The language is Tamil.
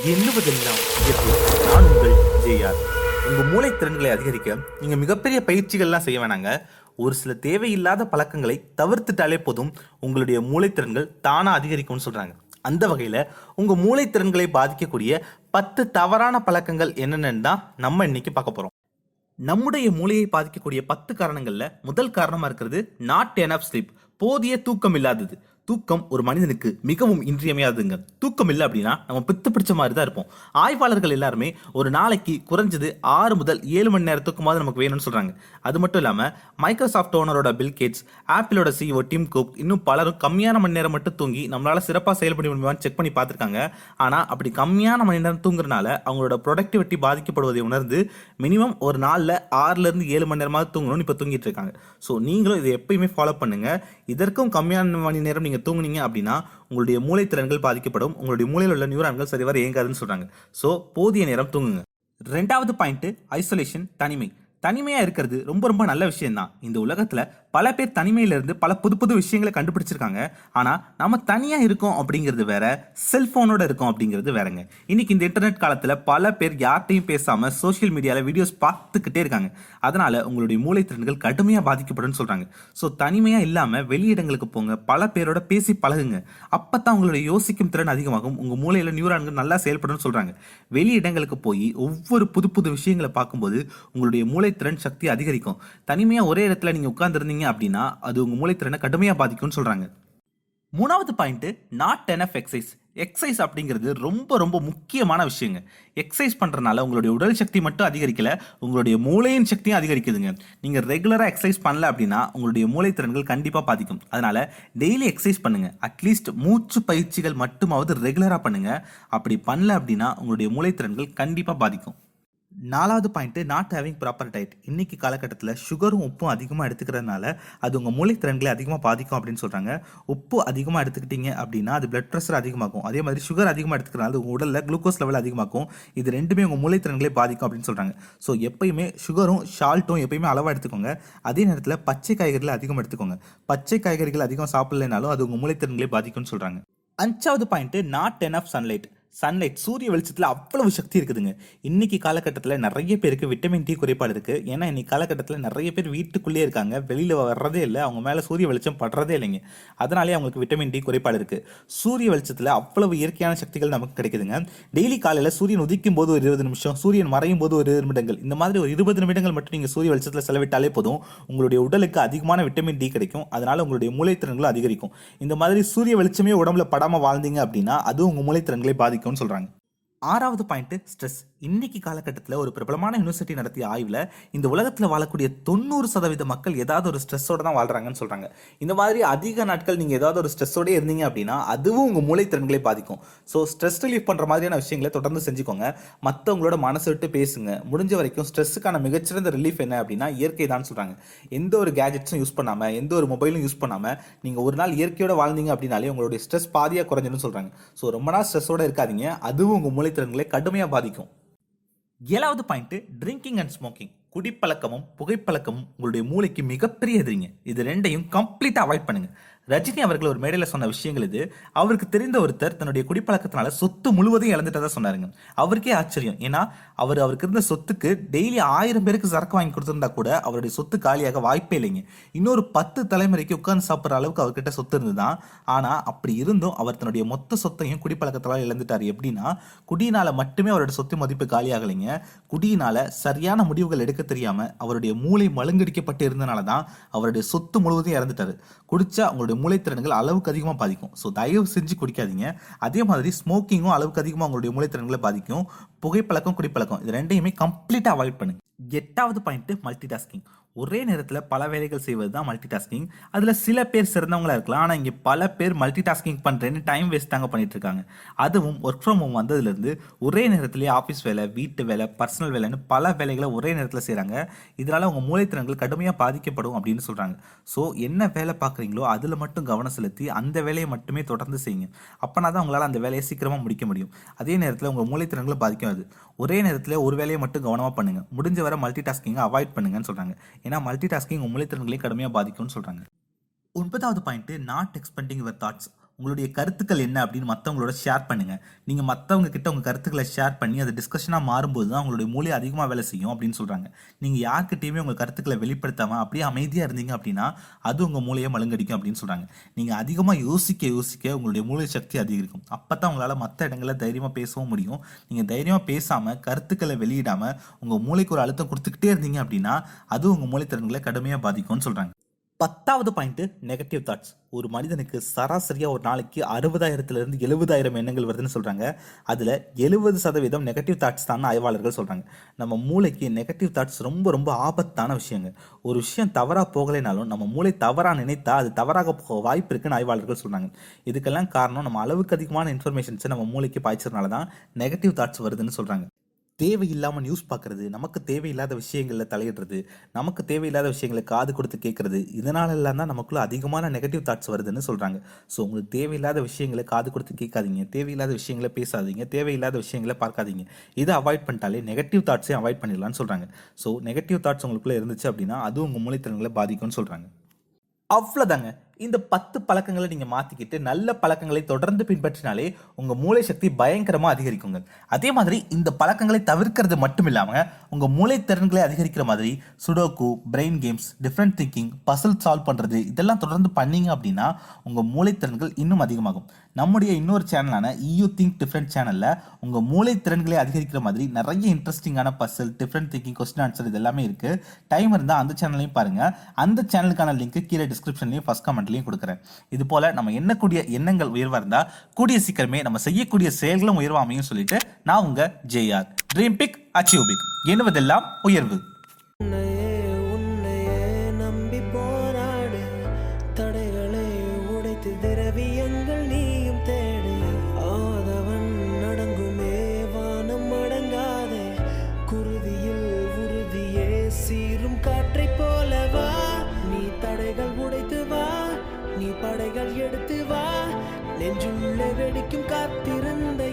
எண்ணுவதெல்லாம் நான் உங்கள் ஜேஆர். உங்கள் மூளை திறன்களை அதிகரிக்க நீங்கள் மிகப்பெரிய பயிற்சிகள்லாம் செய்ய வேணாங்க. ஒரு சில தேவையில்லாத பழக்கங்களை தவிர்த்துட்டாலே போதும் உங்களுடைய மூளைத்திறன்கள் தானாக அதிகரிக்கும்னு சொல்கிறாங்க அந்த வகையில் உங்கள் மூளைத்திறன்களை பாதிக்கக்கூடிய பத்து தவறான பழக்கங்கள் என்னென்னு தான் நம்ம இன்னைக்கு பார்க்க போகிறோம் நம்முடைய மூளையை பாதிக்கக்கூடிய பத்து காரணங்களில் முதல் காரணமாக இருக்கிறது நாட் எனப் ஸ்லீப் போதிய தூக்கம் இல்லாதது. தூக்கம் ஒரு மனிதனுக்கு மிகவும் இன்றியமையாதுங்க தூக்கம் இல்லை அப்படின்னா நம்ம பித்து பிடிச்ச மாதிரி தான் இருப்போம். ஆய்வாளர்கள் எல்லாருமே ஒரு நாளைக்கு குறைஞ்சது ஆறு முதல் ஏழு மணி நேரம் தூக்கமாவது நமக்கு வேணும்னு சொல்கிறாங்க அது மட்டும் இல்லாமல் மைக்ரோசாஃப்ட் ஓனரோட பில் கேட்ஸ் ஆப்பிளோட சிஓ டிம் குக் இன்னும் பலரும் கம்மியான மணி நேரம் மட்டும் தூங்கி நம்மளால் சிறப்பாக செயல்பட முடியுமான்னு செக் பண்ணி பார்த்துருக்காங்க. ஆனால் அப்படி கம்மியான மணி நேரம் தூங்குறதுனால அவங்களோட ப்ரொடக்டிவிட்டி பாதிக்கப்படுவதை உணர்ந்து மினிமம் ஒரு நாளில் ஆறுலேருந்து ஏழு மணி நேரமாவது தூங்கணும்னு இப்போ தூங்கிட்டு இருக்காங்க. ஸோ நீங்களும் இதை எப்பயுமே ஃபாலோ பண்ணுங்கள் இதற்கும் கம்மியான மணி நேரம் நீங்க தூங்குனீங்க அப்படின்னா உங்களுடைய மூளை திறன்கள் பாதிக்கப்படும். உங்களுடைய மூளையில் உள்ள நியூரான்கள் சரிவர இயங்காதுன்னு சொல்றாங்க. ஸோ போதிய நேரம் தூங்குங்க. ரெண்டாவது பாயிண்ட் ஐசோலேஷன் தனிமை. தனிமையாக இருக்கிறது ரொம்ப ரொம்ப நல்ல விஷயம் தான் இந்த உலகத்தில் பல பேர் தனிமையிலிருந்து பல புது புது விஷயங்களை கண்டுபிடிச்சிருக்காங்க. ஆனால் நம்ம தனியாக இருக்கோம் அப்படிங்கிறது வேற செல்ஃபோனோட இருக்கோம் அப்படிங்கிறது வேறங்க. இன்னைக்கு இந்த இன்டர்நெட் காலத்தில் பல பேர் யார்ட்டையும் பேசாமல் சோஷியல் மீடியாவில் வீடியோஸ் பார்த்துக்கிட்டே இருக்காங்க. அதனால உங்களுடைய மூளை திறன்கள் கடுமையாக பாதிக்கப்படும் சொல்கிறாங்க ஸோ தனிமையாக இல்லாமல் வெளியிடங்களுக்கு போங்க. பல பேரோட பேசி பழகுங்க. அப்பதான் உங்களுடைய யோசிக்கும் திறன் அதிகமாகும். உங்கள் மூளையில் நியூரான்கள் நல்லா செயல்படும் சொல்கிறாங்க வெளி இடங்களுக்கு போய் ஒவ்வொரு புது புது விஷயங்களை பார்க்கும்போது உங்களுடைய மூளைத்திறன் சக்தி அதிகரிக்கும். தனிமையாக ஒரே இடத்துல நீங்கள் உட்காந்துருந்தீங்க உட்கார்ந்துருந்தீங்க அப்படின்னா அது உங்க மூளைத்திறனை கடுமையா பாதிக்கும்னு சொல்றாங்க. மூணாவது point not enough exercise exercise அப்படிங்கிறது ரொம்ப ரொம்ப முக்கியமான விஷயங்க. எக்ஸசைஸ் பண்ணுறதுனால உங்களுடைய உடல் சக்தி மட்டும் அதிகரிக்கல உங்களுடைய மூளையின் சக்தியும் அதிகரிக்குதுங்க. நீங்கள் ரெகுலராக எக்ஸசைஸ் பண்ணல அப்படின்னா உங்களுடைய மூளை திறன்கள் கண்டிப்பாக பாதிக்கும். அதனால் டெய்லி எக்ஸசைஸ் பண்ணுங்கள் அட்லீஸ்ட் மூச்சு பயிற்சிகள் மட்டுமாவது ரெகுலராக பண்ணுங்கள் அப்படி பண்ணல அப்படின்னா உங்களுடைய மூளை திறன்கள் கண்டிப்பாக பாதிக்கும். நாலாவது point not having proper diet இன்னைக்கு காலகட்டத்தில் சுகரும் உப்பும் அதிகமாக எடுத்துக்கிறதுனால அது உங்கள் மூளை திறன்களை அதிகமாக பாதிக்கும் அப்படின்னு சொல்கிறாங்க உப்பு அதிகமாக எடுத்துக்கிட்டீங்க அப்படின்னா அது பிளட் ப்ரெஷர் அதிகமாகும். அதே மாதிரி சுகர் அதிகமாக எடுத்துக்கிறனால உங்கள் உடலில் குளுக்கோஸ் லெவல் அதிகமாகும் இது ரெண்டுமே உங்கள் மூளை திறன்களை பாதிக்கும் அப்படின்னு சொல்கிறாங்க ஸோ எப்பயுமே சுகரும் ஷால்ட்டும் எப்பயுமே அளவாக எடுத்துக்கோங்க. அதே நேரத்தில் பச்சை காய்கறிகளை அதிகமாக எடுத்துக்கோங்க. பச்சை காய்கறிகள் அதிகம் சாப்பிடலைனாலும் அது உங்கள் மூளை திறன்களை பாதிக்கும்னு சொல்கிறாங்க அஞ்சாவது point not enough sunlight sunlight சூரிய வெளிச்சத்தில் அவ்வளவு சக்தி இருக்குதுங்க. இன்னைக்கு காலகட்டத்தில் நிறைய பேருக்கு விட்டமின் டி குறைபாடு இருக்குது ஏன்னா இன்னைக்கு காலகட்டத்தில் நிறைய பேர் வீட்டுக்குள்ளேயே இருக்காங்க. வெளியில் வர்றதே இல்லை. அவங்க மேலே சூரிய வெளிச்சம் படுறதே இல்லைங்க. அதனாலே அவங்களுக்கு விட்டமின் டி குறைபாடு இருக்குது சூரிய வெளிச்சத்தில் அவ்வளவு இயற்கையான சக்திகள் நமக்கு கிடைக்குதுங்க. டெய்லி காலையில் சூரியன் உதிக்கும் போது ஒரு இருபது நிமிஷம் சூரியன் மறையும் போது ஒரு இருபது நிமிடங்கள். இந்த மாதிரி ஒரு இருபது நிமிடங்கள் மட்டும் நீங்கள் சூரிய வெளிச்சத்தில் செலவிட்டாலே போதும். உங்களுடைய உடலுக்கு அதிகமான விட்டமின் டி கிடைக்கும். அதனால் உங்களுடைய மூளைத்திறன்களும் அதிகரிக்கும். இந்த மாதிரி சூரிய வெளிச்சமே உடம்புல படாமல் வாழ்ந்தீங்க அப்படின்னா அது உங்கள் மூளைத்திறன்களை பாதிக்கும்னு சொல்றாங்க. ஆறாவது பாயிண்ட் ஸ்ட்ரெஸ் இன்னைக்கு காலகட்டத்தில் ஒரு பிரபலமான யூனிவர்சிட்டி நடத்திய ஆய்வில் இந்த உலகத்தில் வாழக்கூடிய தொண்ணூறு சதவீத மக்கள் ஏதாவது ஒரு ஸ்ட்ரெஸ்ஸோட தான் வாழ்கிறாங்கன்னு சொல்கிறாங்க இந்த மாதிரி அதிக நாட்கள் நீங்கள் ஏதாவது ஒரு ஸ்ட்ரெஸ்ஸோடய இருந்தீங்க அப்படின்னா அதுவும் உங்கள் மூளை திறன்களை பாதிக்கும். ஸோ ஸ்ட்ரெஸ் ரிலீஃப் பண்ணுற மாதிரியான விஷயங்களை தொடர்ந்து செஞ்சுக்கோங்க. மற்றவங்களோட மனசு விட்டு பேசுங்க. முடிஞ்ச வரைக்கும் ஸ்ட்ரெஸ்ஸுக்கான மிகச்சிறந்த ரிலீஃப் என்ன அப்படின்னா இயற்கை தான் சொல்கிறாங்க எந்த ஒரு கேஜெட்ஸும் யூஸ் பண்ணாமல் எந்த ஒரு மொபைலும் யூஸ் பண்ணாமல் நீங்கள் ஒரு நாள் இயற்கையோட வாழ்ந்தீங்க அப்படின்னாலே உங்களுடைய ஸ்ட்ரெஸ் பாதியாக குறைஞ்சிடும் சொல்கிறாங்க ஸோ ரொம்ப நாள் ஸ்ட்ரெஸ்ஸோடு இருக்காதீங்க. அதுவும் உங்கள் மூளை திறன்களை கடுமையாக பாதிக்கும். ஏழாவது பாயிண்ட் ட்ரிங்கிங் அண்ட் ஸ்மோக்கிங் குடிப்பழக்கமும் புகைப்பழக்கமும் உங்களுடைய மூளைக்கு மிகப்பெரிய எதிரிங்க இது ரெண்டையும் கம்ப்ளீட்டாக அவாய்ட் பண்ணுங்க. ரஜினி அவர்கள் ஒரு மேடையில் சொன்ன விஷயங்கள் இது. அவருக்கு தெரிந்த ஒருத்தர் தன்னுடைய குடிப்பழக்கத்தினால சொத்து முழுவதும் இழந்துட்டதா சொன்னாருங்க. அவருக்கே ஆச்சரியம். ஏன்னா அவர் அவருக்கு இருந்த சொத்துக்கு டெய்லி ஆயிரம் பேருக்கு சரக்கு வாங்கி கொடுத்துருந்தா கூட அவருடைய சொத்து காலியாக வாய்ப்பே இல்லைங்க. இன்னொரு பத்து தலைமுறைக்கு உட்கார்ந்து சாப்பிட்ற அளவுக்கு அவர்கிட்ட சொத்து இருந்துதான் ஆனால் அப்படி இருந்தும் அவர் தன்னுடைய மொத்த சொத்தையும் குடிப்பழக்கத்தால் இழந்துட்டார் எப்படின்னா குடியினால மட்டுமே அவருடைய சொத்து மதிப்பு காலியாகலைங்க. குடியினால சரியான முடிவுகள் எடுக்க தெரியாம அவருடைய மூளை மழுங்கடிக்கப்பட்டு இருந்தனால தான் அவருடைய சொத்து முழுவதும் இறந்துட்டாரு. குடிச்சா உங்களுடைய மூளைத்திறன்கள் அளவுக்கு அதிகமாக பாதிக்கும். ஸோ தயவு செஞ்சு குடிக்காதீங்க. அதே மாதிரி ஸ்மோக்கிங்கும் அளவுக்கு அதிகமாக அவங்களுடைய மூளைத்திறன்களை பாதிக்கும். புகைப்பழக்கம் குடிப்பழக்கம் இது ரெண்டையுமே கம்ப்ளீட்டாக அவாய்ட் பண்ணுங்க. எட்டாவது பாயிண்ட் மல்டி டாஸ்கிங் ஒரே நேரத்தில் பல வேலைகள் செய்வது தான் மல்டி டாஸ்கிங் அதில் சில பேர் சிறந்தவங்களா இருக்கலாம். ஆனால் இங்கே பல பேர் மல்டி டாஸ்கிங் பண்ணுறேன்னு டைம் வேஸ்ட் தாங்க பண்ணிட்டு இருக்காங்க அதுவும் ஒர்க் ஃப்ரம் ஹோம் வந்ததுலேருந்து ஒரே நேரத்துலேயே ஆஃபீஸ் வேலை வீட்டு வேலை பர்சனல் வேலைன்னு பல வேலைகளை ஒரே நேரத்தில் செய்கிறாங்க இதனால் உங்கள் மூளைத்திறன்கள் கடுமையாக பாதிக்கப்படும் அப்படின்னு சொல்கிறாங்க ஸோ என்ன வேலை பார்க்குறீங்களோ அதில் மட்டும் கவனம் செலுத்தி அந்த வேலையை மட்டுமே தொடர்ந்து செய்யுங்க. அப்போனா தான் உங்களால் அந்த வேலையை சீக்கிரமாக முடிக்க முடியும். அதே நேரத்தில் உங்கள் மூளைத்திறன்களை பாதிக்கும் அது. ஒரே நேரத்தில் ஒரு வேலையை மட்டும் கவனமாக பண்ணுங்கள் முடிஞ்ச வரை மல்டி டாஸ்கிங்கை அவாய்ட் பண்ணுங்கன்னு சொல்கிறாங்க ஏன்னா மல்டி டாஸ்கிங் உங்களை மூளைத்திறன்களை கடுமையாக பாதிக்கும்னு சொல்கிறாங்க ஒன்பதாவது point not expending your thoughts உங்களுடைய கருத்துக்கள் என்ன அப்படின்னு மற்றவங்களோட ஷேர் பண்ணுங்கள் நீங்கள் மற்றவங்க கிட்ட உங்கள் கருத்துக்களை ஷேர் பண்ணி அது டிஸ்கஷனாக மாறும்போது தான் உங்களுடைய மூளை அதிகமாக வேலை செய்யும் அப்படின்னு சொல்கிறாங்க நீங்கள் யார்கிட்டையுமே உங்கள் கருத்துக்களை வெளிப்படுத்தாமல் அப்படியே அமைதியாக இருந்தீங்க அப்படின்னா அது உங்கள் மூளையை மழுங்கடிக்கும் அப்படின்னு சொல்கிறாங்க நீங்கள் அதிகமாக யோசிக்க யோசிக்க உங்களுடைய மூளை சக்தி அதிகரிக்கும். அப்போ தான் உங்களால் மற்ற இடங்களில் தைரியமாக பேசவும் முடியும். நீங்கள் தைரியமாக பேசாமல் கருத்துக்களை வெளியிடாமல் உங்கள் மூளைக்கு ஒரு அழுத்தம் கொடுத்துக்கிட்டே இருந்தீங்க அப்படின்னா அது உங்கள் மூளைத்திறன்களை கடுமையாக பாதிக்கும்னு சொல்கிறாங்க பத்தாவது பாயிண்ட்டு நெகட்டிவ் தாட்ஸ் ஒரு மனிதனுக்கு சராசரியாக ஒரு நாளைக்கு அறுபதாயிரத்துலேருந்து எழுபதாயிரம் எண்ணங்கள் வருதுன்னு சொல்கிறாங்க அதில் எழுபது சதவீதம் நெகட்டிவ் தாட்ஸ் தான் ஆய்வாளர்கள் சொல்கிறாங்க நம்ம மூளைக்கு நெகட்டிவ் தாட்ஸ் ரொம்ப ரொம்ப ஆபத்தான விஷயங்க. ஒரு விஷயம் தவறாக போகலைனாலும் நம்ம மூளை தவறாக நினைத்தா அது தவறாக போக வாய்ப்பு இருக்குன்னு ஆய்வாளர்கள் சொல்கிறாங்க இதுக்கெல்லாம் காரணம் நம்ம அளவுக்கு அதிகமான இன்ஃபர்மேஷன்ஸை நம்ம மூளைக்கு பாய்ச்சறதுனால தான் நெகட்டிவ் தாட்ஸ் வருதுன்னு சொல்கிறாங்க தேவையில்லாமல் நியூஸ் பார்க்குறது நமக்கு தேவையில்லாத விஷயங்களில் தலையிடுறது நமக்கு தேவையில்லாத விஷயங்களை காது கொடுத்து கேட்குறது இதனாலெல்லாம் தான் நமக்குள்ள அதிகமான நெகட்டிவ் தாட்ஸ் வருதுன்னு சொல்கிறாங்க ஸோ உங்களுக்கு தேவையில்லாத விஷயங்களை காது கொடுத்து கேட்காதீங்க தேவையில்லாத விஷயங்களை பேசாதீங்க தேவையில்லாத விஷயங்களை பார்க்காதீங்க. இதை அவாய்ட் பண்ணிட்டாலே நெகட்டிவ் தாட்ஸையும் அவாய்ட் பண்ணிடலாம்னு சொல்கிறாங்க ஸோ நெகட்டிவ் தாட்ஸ் உங்களுக்குள்ளே இருந்துச்சு அப்படின்னா அது உங்கள் மூளைத்திறன்களை பாதிக்கும்னு சொல்கிறாங்க அவ்வளோதாங்க இந்த பத்து பழக்கங்களை நீங்கள் மாற்றிக்கிட்டு நல்ல பழக்கங்களை தொடர்ந்து பின்பற்றினாலே உங்கள் மூளை சக்தி பயங்கரமாக அதிகரிக்குங்க. அதே மாதிரி இந்த பழக்கங்களை தவிர்க்கிறது மட்டும் இல்லாமல் உங்கள் மூளை திறன்களை அதிகரிக்கிற மாதிரி sudoku brain games different thinking puzzle solve பண்ணுறது இதெல்லாம் தொடர்ந்து பண்ணீங்க அப்படின்னா உங்கள் மூளை திறன்கள் இன்னும் அதிகமாகும். நம்முடைய இன்னொரு சேனலான இயூ திங்க் டிஃப்ரெண்ட் சேனலில் உங்கள் மூளை திறன்களை அதிகரிக்கிற மாதிரி நிறைய இன்ட்ரெஸ்டிங்கான puzzle different thinking question answer இது எல்லாமே இருக்குது டைம் இருந்தால் அந்த சேனலையும் பாருங்கள் அந்த சேனலுக்கான லிங்க் கீழே டிஸ்கிரிப்ஷன்லையும் ஃபஸ்ட் கமெண்ட்லையும் கொடுக்குறேன். இது போல் நம்ம எண்ணக்கூடிய எண்ணங்கள் உயர்வாக இருந்தால் கூடிய சீக்கிரமே நம்ம செய்யக்கூடிய செயல்களும் உயர்வாமையும் சொல்லிட்டு நான் உங்கள் JR dream big achieve big எண்ணுவதெல்லாம் உயர்வு. படைகள் எடுத்து வா. நெஞ்சுள்ளே வெடிக்கும் காத்திருந்த